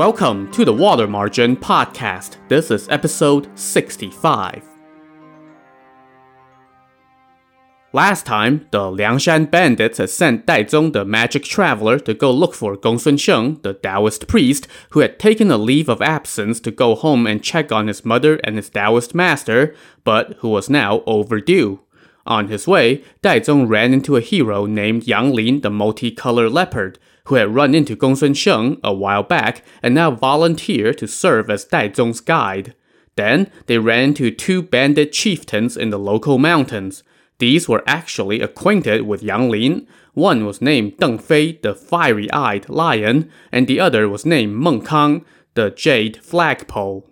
Welcome to the Water Margin Podcast. This is episode 65. Last time, the Liangshan bandits had sent Daizong the magic traveler to go look for Gongsun Sheng, the Taoist priest, who had taken a leave of absence to go home and check on his mother and his Taoist master, but who was now overdue. On his way, Daizong ran into a hero named Yang Lin the multicolored leopard, who had run into Gongsun Sheng a while back and now volunteered to serve as Daizong's guide. Then, they ran into two bandit chieftains in the local mountains. These were actually acquainted with Yang Lin. One was named Deng Fei, the fiery-eyed lion, and the other was named Meng Kang, the jade flagpole.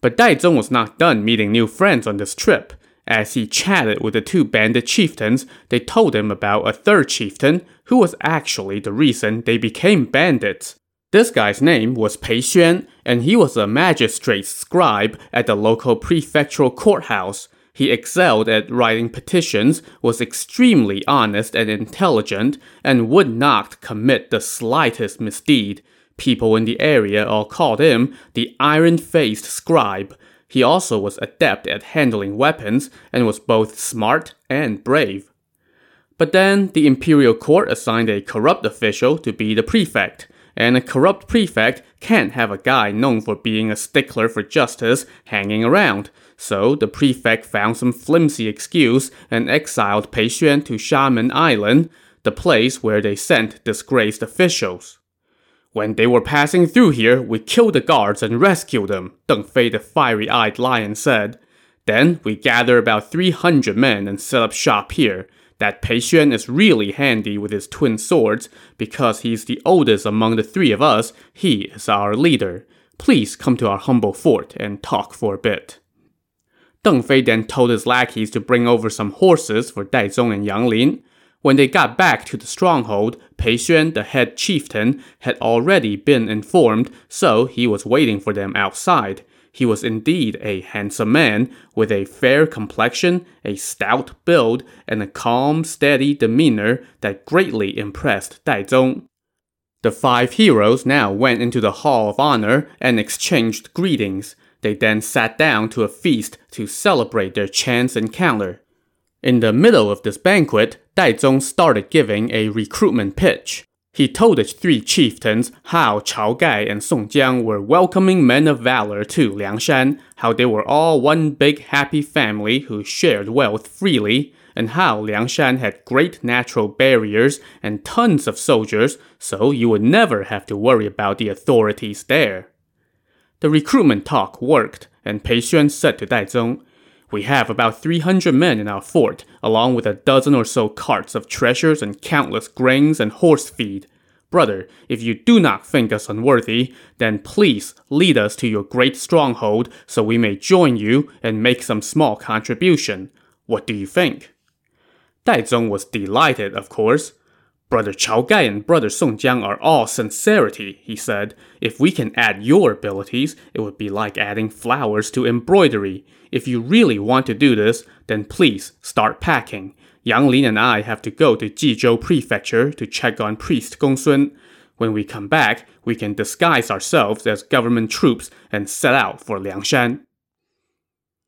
But Daizong was not done meeting new friends on this trip. As he chatted with the two bandit chieftains, they told him about a third chieftain who was actually the reason they became bandits. This guy's name was Pei Xuan, and he was a magistrate's scribe at the local prefectural courthouse. He excelled at writing petitions, was extremely honest and intelligent, and would not commit the slightest misdeed. People in the area all called him the iron faced scribe. He also was adept at handling weapons and was both smart and brave. But then the imperial court assigned a corrupt official to be the prefect, and a corrupt prefect can't have a guy known for being a stickler for justice hanging around. So the prefect found some flimsy excuse and exiled Pei Xuan to Shamen Island, the place where they sent disgraced officials. When they were passing through here, we killed the guards and rescued them, Deng Fei the fiery-eyed lion said. Then we gathered about 300 men and set up shop here. That Pei Xuan is really handy with his twin swords. Because he's the oldest among the three of us, he is our leader. Please come to our humble fort and talk for a bit. Deng Fei then told his lackeys to bring over some horses for Daizong and Yang Lin. When they got back to the stronghold, Pei Xuan, the head chieftain, had already been informed, so he was waiting for them outside. He was indeed a handsome man, with a fair complexion, a stout build, and a calm, steady demeanor that greatly impressed Daizong. The five heroes now went into the Hall of Honor and exchanged greetings. They then sat down to a feast to celebrate their chance encounter. In the middle of this banquet, Daizong started giving a recruitment pitch. He told the three chieftains how Chao Gai and Song Jiang were welcoming men of valor to Liangshan, how they were all one big happy family who shared wealth freely, and how Liangshan had great natural barriers and tons of soldiers, so you would never have to worry about the authorities there. The recruitment talk worked, and Pei Xuan said to Daizong, we have about 300 men in our fort, along with a dozen or so carts of treasures and countless grains and horse feed. Brother, if you do not think us unworthy, then please lead us to your great stronghold so we may join you and make some small contribution. What do you think? Daizong was delighted, of course. Brother Chao Gai and Brother Song Jiang are all sincerity, he said. If we can add your abilities, it would be like adding flowers to embroidery. If you really want to do this, then please start packing. Yang Lin and I have to go to Jizhou Prefecture to check on priest Gongsun. When we come back, we can disguise ourselves as government troops and set out for Liangshan.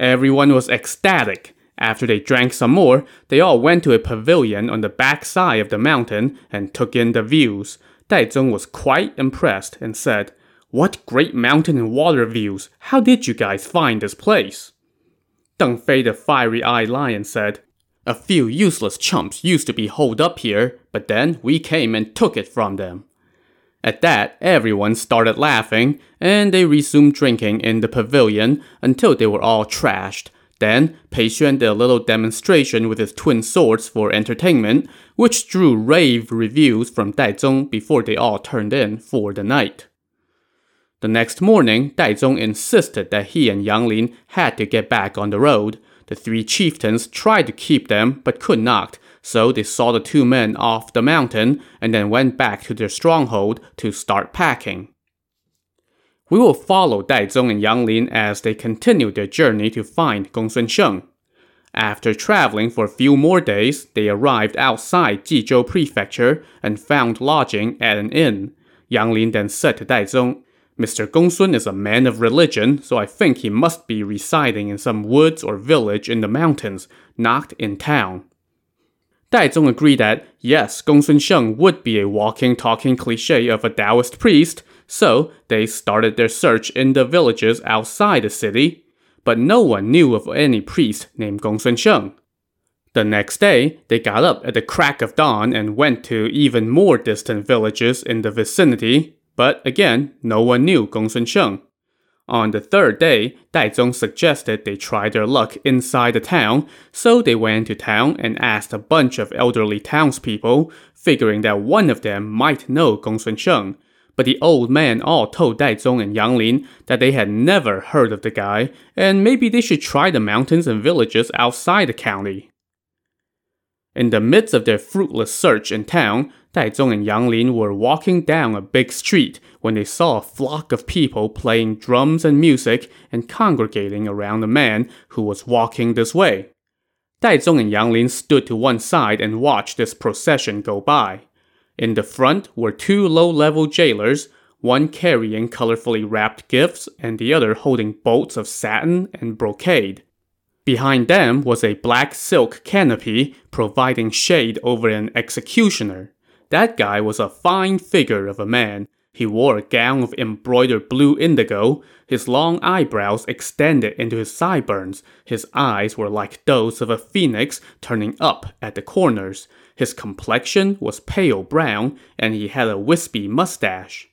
Everyone was ecstatic. After they drank some more, they all went to a pavilion on the back side of the mountain and took in the views. Daizong was quite impressed and said, What great mountain and water views! How did you guys find this place? Deng Fei the fiery-eyed lion said, A few useless chumps used to be holed up here, but then we came and took it from them. At that, everyone started laughing, and they resumed drinking in the pavilion until they were all trashed. Then, Pei Xuan did a little demonstration with his twin swords for entertainment, which drew rave reviews from Dai Zong before they all turned in for the night. The next morning, Dai Zong insisted that he and Yang Lin had to get back on the road. The three chieftains tried to keep them, but could not, so they saw the two men off the mountain and then went back to their stronghold to start packing. We will follow Daizong and Yang Lin as they continue their journey to find Gongsun Sheng. After traveling for a few more days, they arrived outside Jizhou Prefecture and found lodging at an inn. Yang Lin then said to Daizong, Mr. Gongsun is a man of religion, so I think he must be residing in some woods or village in the mountains, not in town. Daizong agreed that, yes, Gongsun Sheng would be a walking, talking cliche of a Taoist priest, so they started their search in the villages outside the city, but no one knew of any priest named Gongsun Sheng. The next day, they got up at the crack of dawn and went to even more distant villages in the vicinity, but again, no one knew Gongsun Sheng. On the third day, Daizong suggested they try their luck inside the town, so they went to town and asked a bunch of elderly townspeople, figuring that one of them might know Gongsun Sheng. But the old man all told Daizong and Yang Lin that they had never heard of the guy, and maybe they should try the mountains and villages outside the county. In the midst of their fruitless search in town, Daizong and Yang Lin were walking down a big street when they saw a flock of people playing drums and music and congregating around a man who was walking this way. Daizong and Yang Lin stood to one side and watched this procession go by. In the front were two low-level jailers, one carrying colorfully wrapped gifts and the other holding bolts of satin and brocade. Behind them was a black silk canopy providing shade over an executioner. That guy was a fine figure of a man. He wore a gown of embroidered blue indigo. His long eyebrows extended into his sideburns. His eyes were like those of a phoenix turning up at the corners. His complexion was pale brown, and he had a wispy mustache.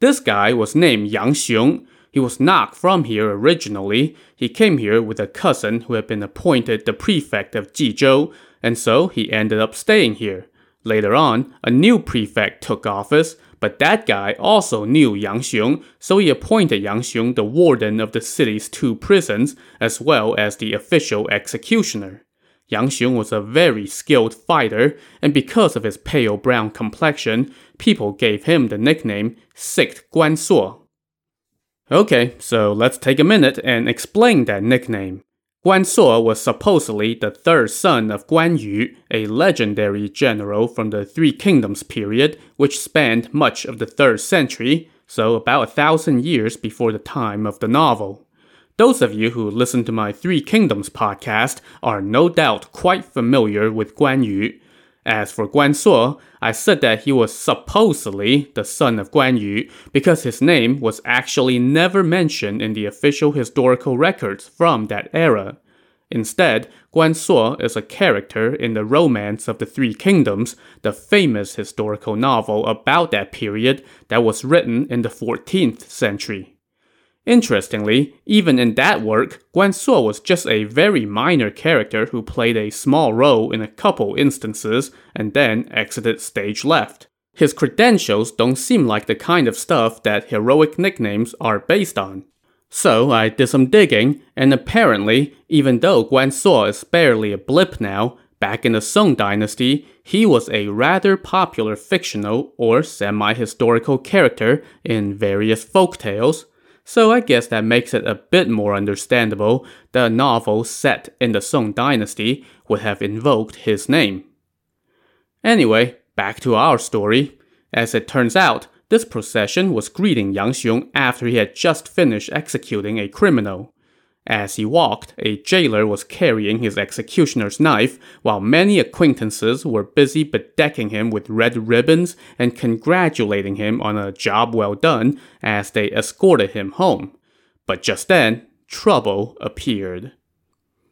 This guy was named Yang Xiong. He was not from here originally. He came here with a cousin who had been appointed the prefect of Jizhou, and so he ended up staying here. Later on, a new prefect took office, but that guy also knew Yang Xiong, so he appointed Yang Xiong the warden of the city's two prisons, as well as the official executioner. Yang Xiong was a very skilled fighter, and because of his pale brown complexion, people gave him the nickname Sick Guan Suo. Okay, so let's take a minute and explain that nickname. Guan Suo was supposedly the third son of Guan Yu, a legendary general from the Three Kingdoms period, which spanned much of the 3rd century, so about a thousand years before the time of the novel. Those of you who listen to my Three Kingdoms podcast are no doubt quite familiar with Guan Yu, as for Guan Suo, I said that he was supposedly the son of Guan Yu because his name was actually never mentioned in the official historical records from that era. Instead, Guan Suo is a character in the Romance of the Three Kingdoms, the famous historical novel about that period that was written in the 14th century. Interestingly, even in that work, Guan Suo was just a very minor character who played a small role in a couple instances and then exited stage left. His credentials don't seem like the kind of stuff that heroic nicknames are based on. So I did some digging, and apparently, even though Guan Suo is barely a blip now, back in the Song dynasty, he was a rather popular fictional or semi-historical character in various folk tales, so I guess that makes it a bit more understandable that a novel set in the Song dynasty would have invoked his name. Anyway, back to our story. As it turns out, this procession was greeting Yang Xiong after he had just finished executing a criminal. As he walked, a jailer was carrying his executioner's knife, while many acquaintances were busy bedecking him with red ribbons and congratulating him on a job well done as they escorted him home. But just then, trouble appeared.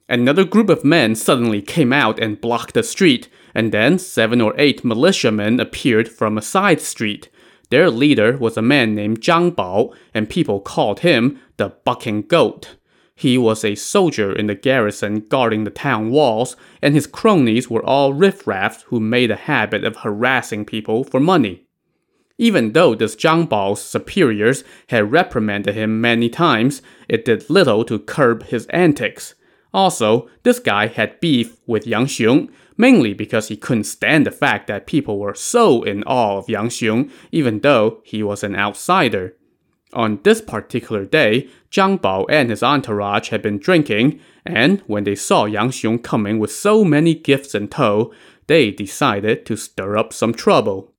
Another group of men suddenly came out and blocked the street, and then seven or eight militiamen appeared from a side street. Their leader was a man named Zhang Bao, and people called him the Bucking Goat. He was a soldier in the garrison guarding the town walls, and his cronies were all riffraffs who made a habit of harassing people for money. Even though this Zhang Bao's superiors had reprimanded him many times, it did little to curb his antics. Also, this guy had beef with Yang Xiong, mainly because he couldn't stand the fact that people were so in awe of Yang Xiong, even though he was an outsider. On this particular day, Zhang Bao and his entourage had been drinking, and when they saw Yang Xiong coming with so many gifts in tow, they decided to stir up some trouble.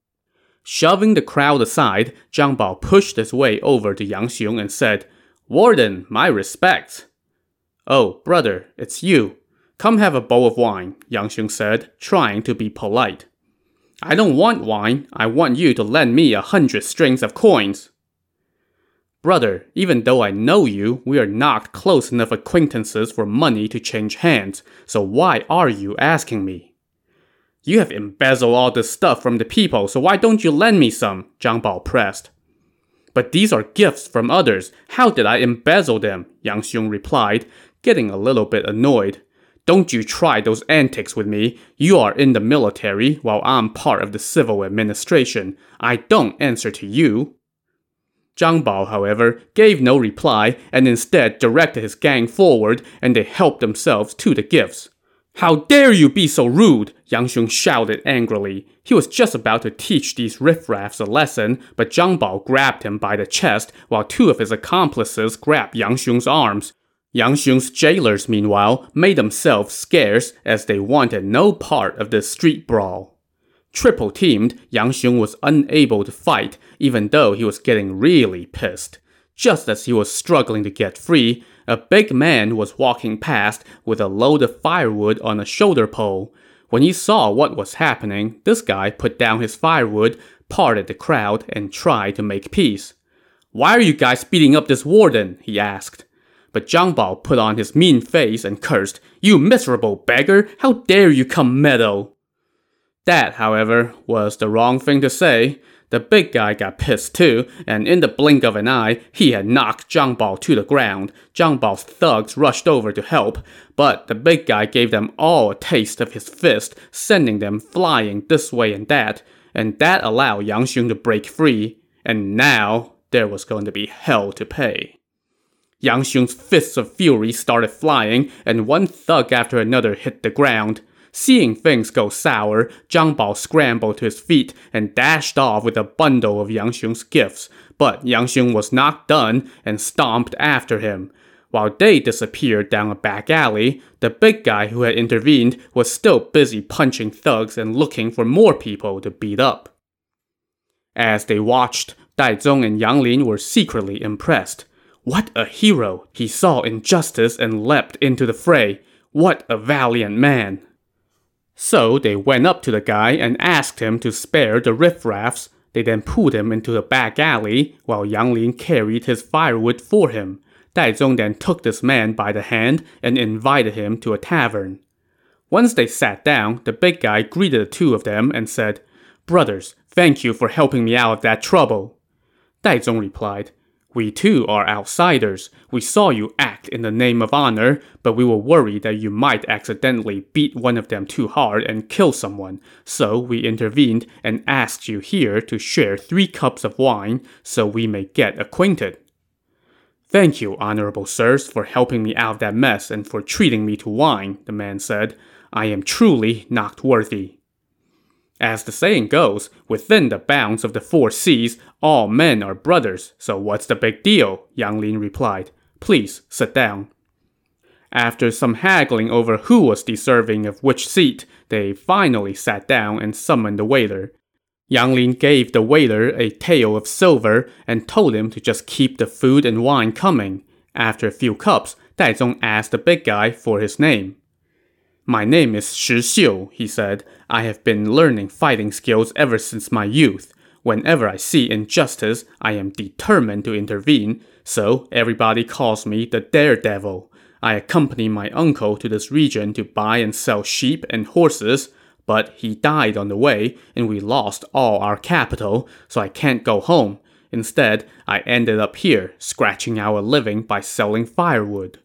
Shoving the crowd aside, Zhang Bao pushed his way over to Yang Xiong and said, Warden, my respects. Oh, brother, it's you. Come have a bowl of wine, Yang Xiong said, trying to be polite. I don't want wine. I want you to lend me a hundred strings of coins. Brother, even though I know you, we are not close enough acquaintances for money to change hands, so why are you asking me? You have embezzled all this stuff from the people, so why don't you lend me some? Zhang Bao pressed. But these are gifts from others. How did I embezzle them? Yang Xiong replied, getting a little bit annoyed. Don't you try those antics with me. You are in the military while I'm part of the civil administration. I don't answer to you. Zhang Bao, however, gave no reply and instead directed his gang forward and they helped themselves to the gifts. How dare you be so rude! Yang Xiong shouted angrily. He was just about to teach these riffraffs a lesson, but Zhang Bao grabbed him by the chest while two of his accomplices grabbed Yang Xiong's arms. Yang Xiong's jailers, meanwhile, made themselves scarce as they wanted no part of the street brawl. Triple teamed, Yang Xiong was unable to fight, even though he was getting really pissed. Just as he was struggling to get free, a big man was walking past with a load of firewood on a shoulder pole. When he saw what was happening, this guy put down his firewood, parted the crowd, and tried to make peace. Why are you guys beating up this warden? he asked. But Zhang Bao put on his mean face and cursed, You miserable beggar! How dare you come meddle! That, however, was the wrong thing to say. The big guy got pissed too, and in the blink of an eye, he had knocked Zhang Bao to the ground. Zhang Bao's thugs rushed over to help, but the big guy gave them all a taste of his fist, sending them flying this way and that, and that allowed Yang Xiong to break free. And now, there was going to be hell to pay. Yang Xiong's fists of fury started flying, and one thug after another hit the ground. Seeing things go sour, Zhang Bao scrambled to his feet and dashed off with a bundle of Yang Xiong's gifts, but Yang Xiong was not done and stomped after him. While they disappeared down a back alley, the big guy who had intervened was still busy punching thugs and looking for more people to beat up. As they watched, Dai Zong and Yang Lin were secretly impressed. What a hero! He saw injustice and leapt into the fray. What a valiant man! So they went up to the guy and asked him to spare the riffraffs. They then pulled him into the back alley while Yang Lin carried his firewood for him. Dai Zong then took this man by the hand and invited him to a tavern. Once they sat down, the big guy greeted the two of them and said, Brothers, thank you for helping me out of that trouble. Dai Zong replied, we too are outsiders. We saw you act in the name of honor, but we were worried that you might accidentally beat one of them too hard and kill someone. So we intervened and asked you here to share three cups of wine so we may get acquainted. Thank you, honorable sirs, for helping me out of that mess and for treating me to wine, the man said. I am truly not worthy. As the saying goes, within the bounds of the four seas, all men are brothers, so what's the big deal? Yang Lin replied. Please sit down. After some haggling over who was deserving of which seat, they finally sat down and summoned the waiter. Yang Lin gave the waiter a tael of silver and told him to just keep the food and wine coming. After a few cups, Dai Zong asked the big guy for his name. My name is Shi Xiu, he said. I have been learning fighting skills ever since my youth. Whenever I see injustice, I am determined to intervene, so everybody calls me the Daredevil. I accompany my uncle to this region to buy and sell sheep and horses, but he died on the way, and we lost all our capital, so I can't go home. Instead, I ended up here, scratching out a living by selling firewood.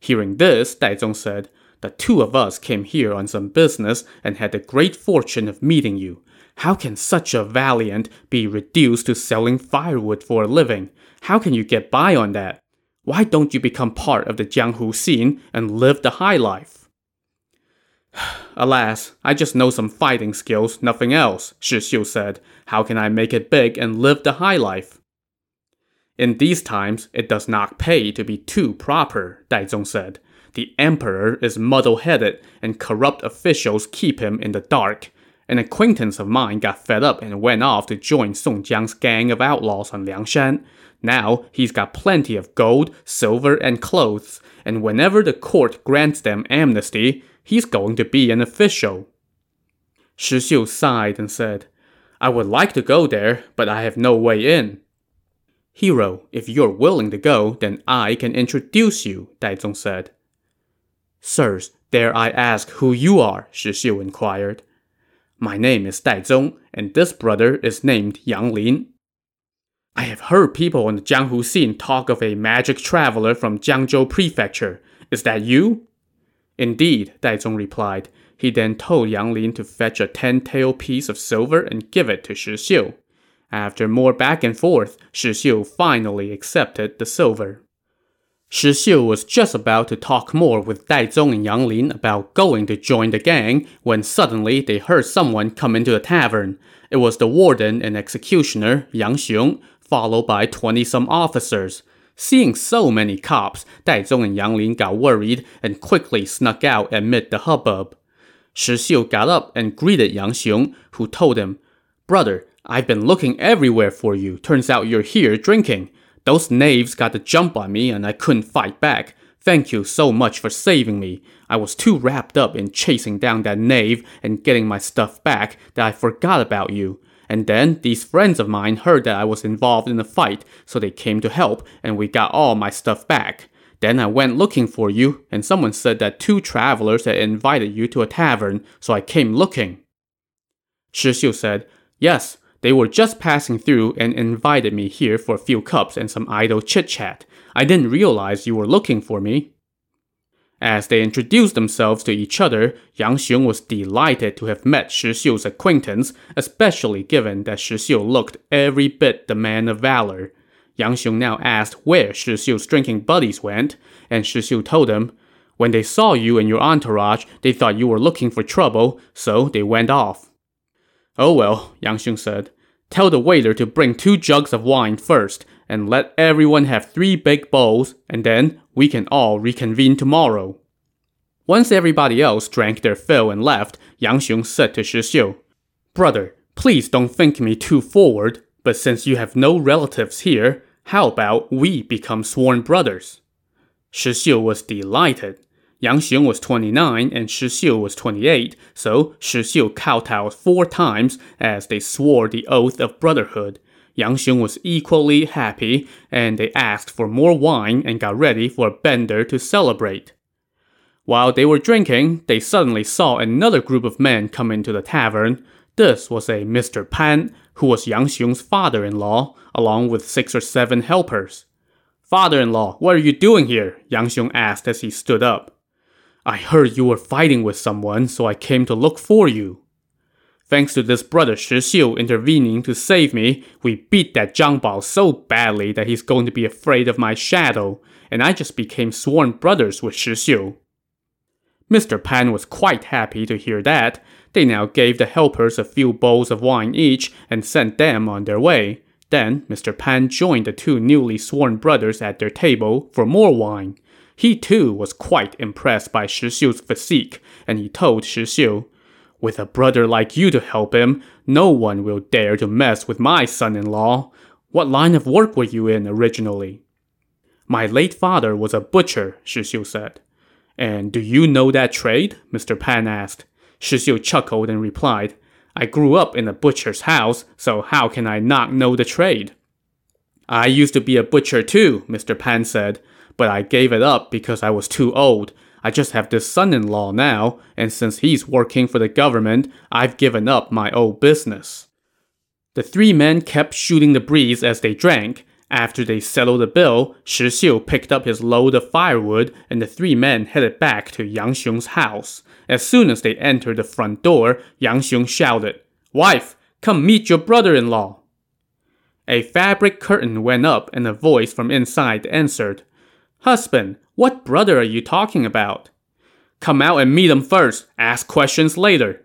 Hearing this, Dai Zong said, the two of us came here on some business and had the great fortune of meeting you. How can such a valiant be reduced to selling firewood for a living? How can you get by on that? Why don't you become part of the Jianghu scene and live the high life? Alas, I just know some fighting skills, nothing else, Shi Xiu said. How can I make it big and live the high life? In these times, it does not pay to be too proper, Dai Zong said. The emperor is muddle headed, and corrupt officials keep him in the dark. An acquaintance of mine got fed up and went off to join Song Jiang's gang of outlaws on Liangshan. Now he's got plenty of gold, silver, and clothes, and whenever the court grants them amnesty, he's going to be an official. Shi Xiu sighed and said, I would like to go there, but I have no way in. Hero, if you're willing to go, then I can introduce you, Dai Zong said. Sirs, dare I ask who you are? Shi Xiu inquired. My name is Daizong, and this brother is named Yang Lin. I have heard people on the Jianghu scene talk of a magic traveler from Jiangzhou Prefecture. Is that you? Indeed, Daizong replied. He then told Yang Lin to fetch a ten-tael piece of silver and give it to Shi Xiu. After more back and forth, Shi Xiu finally accepted the silver. Shi Xiu was just about to talk more with Dai Zong and Yang Lin about going to join the gang when suddenly they heard someone come into the tavern. It was the warden and executioner, Yang Xiong, followed by 20 some officers. Seeing so many cops, Dai Zong and Yang Lin got worried and quickly snuck out amid the hubbub. Shi Xiu got up and greeted Yang Xiong, who told him, Brother, I've been looking everywhere for you. Turns out you're here drinking. Those knaves got the jump on me and I couldn't fight back. Thank you so much for saving me. I was too wrapped up in chasing down that knave and getting my stuff back that I forgot about you. And then these friends of mine heard that I was involved in a fight, so they came to help and we got all my stuff back. Then I went looking for you, and someone said that two travelers had invited you to a tavern, so I came looking. Shi Xiu said, Yes, they were just passing through and invited me here for a few cups and some idle chit chat. I didn't realize you were looking for me. As they introduced themselves to each other, Yang Xiong was delighted to have met Shi Xiu's acquaintance, especially given that Shi Xiu looked every bit the man of valor. Yang Xiong now asked where Shi Xiu's drinking buddies went, and Shi Xiu told him, When they saw you and your entourage, they thought you were looking for trouble, so they went off. Oh well, Yang Xiong said. Tell the waiter to bring two jugs of wine first, and let everyone have three big bowls, and then we can all reconvene tomorrow. Once everybody else drank their fill and left, Yang Xiong said to Shi Xiu, Brother, please don't think me too forward, but since you have no relatives here, how about we become sworn brothers? Shi Xiu was delighted. Yang Xiong was 29 and Shi Xiu was 28, so Shi Xiu kowtowed four times as they swore the oath of brotherhood. Yang Xiong was equally happy, and they asked for more wine and got ready for a bender to celebrate. While they were drinking, they suddenly saw another group of men come into the tavern. This was a Mr. Pan, who was Yang Xiong's father-in-law, along with six or seven helpers. Father-in-law, what are you doing here? Yang Xiong asked as he stood up. I heard you were fighting with someone, so I came to look for you. Thanks to this brother Shi Xiu intervening to save me, we beat that Zhang Bao so badly that he's going to be afraid of my shadow, and I just became sworn brothers with Shi Xiu. Mr. Pan was quite happy to hear that. They now gave the helpers a few bowls of wine each and sent them on their way. Then Mr. Pan joined the two newly sworn brothers at their table for more wine. He too was quite impressed by Shi Xiu's physique, and he told Shi Xiu, With a brother like you to help him, no one will dare to mess with my son-in-law. What line of work were you in originally? My late father was a butcher, Shi Xiu said. And do you know that trade? Mr. Pan asked. Shi Xiu chuckled and replied, I grew up in a butcher's house, so how can I not know the trade? I used to be a butcher too, Mr. Pan said, but I gave it up because I was too old. I just have this son in law now, and since he's working for the government, I've given up my old business. The three men kept shooting the breeze as they drank. After they settled the bill, Shi Xiu picked up his load of firewood, and the three men headed back to Yang Xiong's house. As soon as they entered the front door, Yang Xiong shouted, Wife, come meet your brother in law. A fabric curtain went up, and a voice from inside answered, Husband, what brother are you talking about? Come out and meet him first, ask questions later.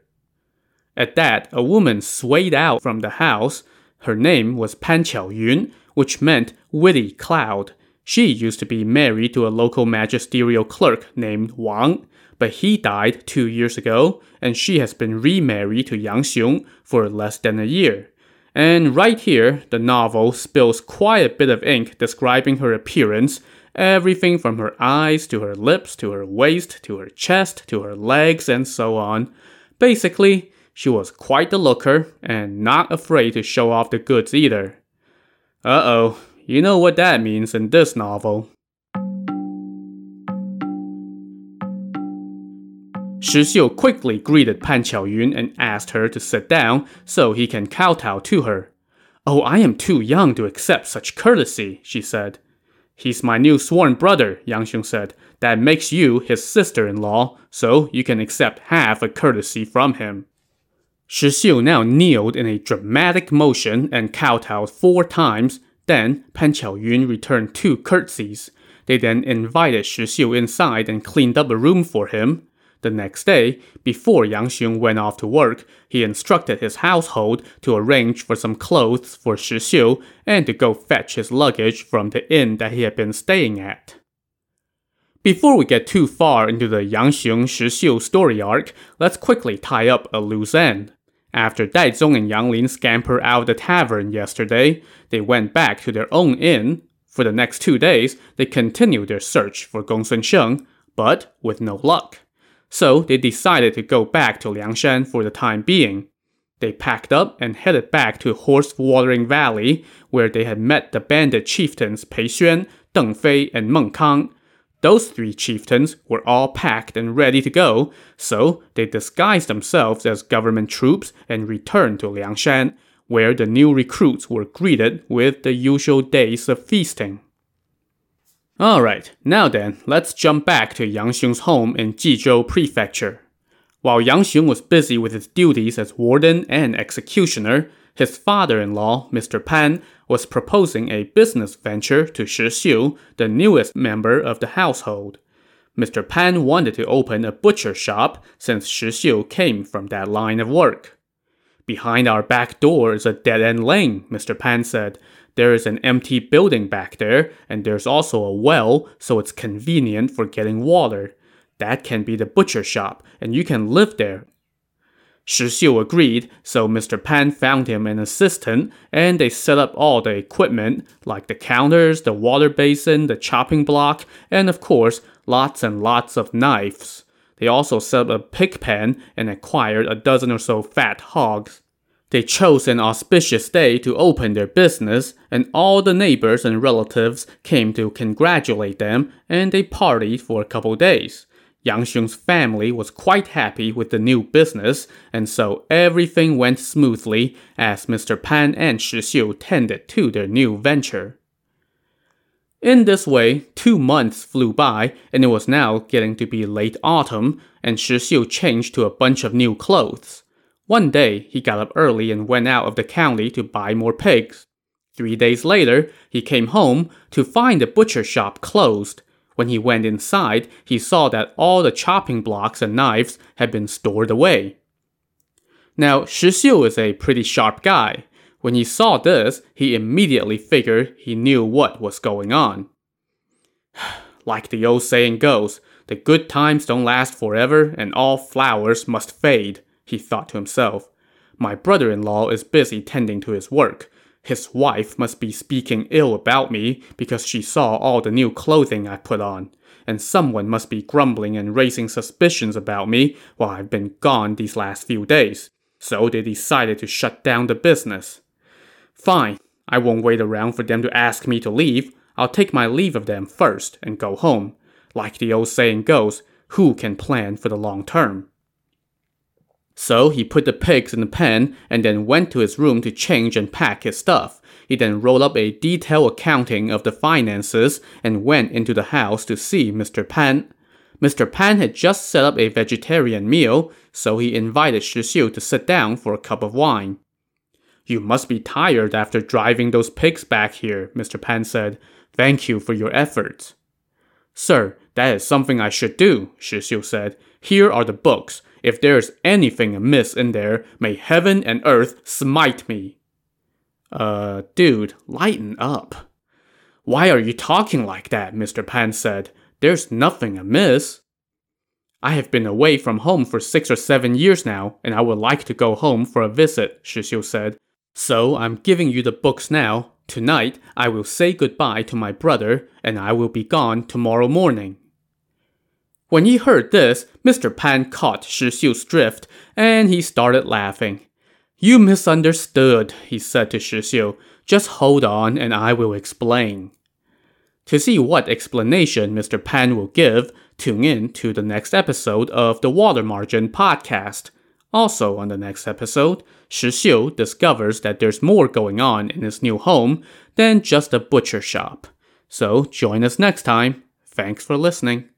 At that, a woman swayed out from the house. Her name was Pan Qiaoyun, which meant witty cloud. She used to be married to a local magisterial clerk named Wang, but he died two years ago, and she has been remarried to Yang Xiong for less than a year. And right here, the novel spills quite a bit of ink describing her appearance everything from her eyes to her lips to her waist to her chest to her legs and so on. Basically, she was quite the looker and not afraid to show off the goods either. Uh oh, you know what that means in this novel. Shi Xiu quickly greeted Pan Qiaoyun and asked her to sit down so he can kowtow to her. Oh, I am too young to accept such courtesy, she said. He's my new sworn brother, Yang Xiong said. That makes you his sister-in-law, so you can accept half a courtesy from him. Shi Xiu now kneeled in a dramatic motion and kowtowed four times. Then Pan Qiaoyun returned two curtsies. They then invited Shi Xiu inside and cleaned up a room for him. The next day, before Yang Xiong went off to work, he instructed his household to arrange for some clothes for Shi Xiu and to go fetch his luggage from the inn that he had been staying at. Before we get too far into the Yang Xiong Shi Xiu story arc, let's quickly tie up a loose end. After Dai Zong and Yang Lin scampered out of the tavern yesterday, they went back to their own inn. For the next two days, they continued their search for Gongsun Sheng, but with no luck so they decided to go back to Liangshan for the time being. They packed up and headed back to Horse Watering Valley, where they had met the bandit chieftains Pei Xuan, Deng Fei, and Meng Kang. Those three chieftains were all packed and ready to go, so they disguised themselves as government troops and returned to Liangshan, where the new recruits were greeted with the usual days of feasting. Alright, now then, let's jump back to Yang Xiong's home in Jizhou Prefecture. While Yang Xiong was busy with his duties as warden and executioner, his father-in-law, Mr. Pan, was proposing a business venture to Shi Xiu, the newest member of the household. Mr. Pan wanted to open a butcher shop since Shi Xiu came from that line of work. Behind our back door is a dead-end lane, Mr. Pan said. There is an empty building back there, and there's also a well, so it's convenient for getting water. That can be the butcher shop, and you can live there. Shi Xiu agreed, so Mr. Pan found him an assistant, and they set up all the equipment, like the counters, the water basin, the chopping block, and of course, lots and lots of knives. They also set up a pig pen and acquired a dozen or so fat hogs. They chose an auspicious day to open their business, and all the neighbors and relatives came to congratulate them, and they partied for a couple days. Yang Xiong's family was quite happy with the new business, and so everything went smoothly as Mr. Pan and Shi Xiu tended to their new venture. In this way, two months flew by, and it was now getting to be late autumn, and Shi Xiu changed to a bunch of new clothes. One day, he got up early and went out of the county to buy more pigs. Three days later, he came home to find the butcher shop closed. When he went inside, he saw that all the chopping blocks and knives had been stored away. Now, Shi Xiu is a pretty sharp guy. When he saw this, he immediately figured he knew what was going on. like the old saying goes, the good times don't last forever and all flowers must fade he thought to himself. My brother in law is busy tending to his work. His wife must be speaking ill about me because she saw all the new clothing I put on. And someone must be grumbling and raising suspicions about me while I've been gone these last few days. So they decided to shut down the business. Fine, I won't wait around for them to ask me to leave. I'll take my leave of them first and go home. Like the old saying goes, who can plan for the long term? So he put the pigs in the pen and then went to his room to change and pack his stuff. He then wrote up a detailed accounting of the finances and went into the house to see Mr. Pan. Mr. Pan had just set up a vegetarian meal, so he invited Shi Xiu to sit down for a cup of wine. You must be tired after driving those pigs back here, Mr. Pan said. Thank you for your efforts. Sir, that is something I should do, Shi Xiu said. Here are the books. If there is anything amiss in there, may heaven and earth smite me. Uh, dude, lighten up. Why are you talking like that? Mr. Pan said. There's nothing amiss. I have been away from home for six or seven years now, and I would like to go home for a visit, Shi Xiu said. So I'm giving you the books now. Tonight, I will say goodbye to my brother, and I will be gone tomorrow morning. When he heard this, Mr. Pan caught Shi Xiu's drift, and he started laughing. You misunderstood, he said to Shi Xiu. Just hold on, and I will explain. To see what explanation Mr. Pan will give, tune in to the next episode of the Water Margin podcast. Also, on the next episode, Shi Xiu discovers that there's more going on in his new home than just a butcher shop. So, join us next time. Thanks for listening.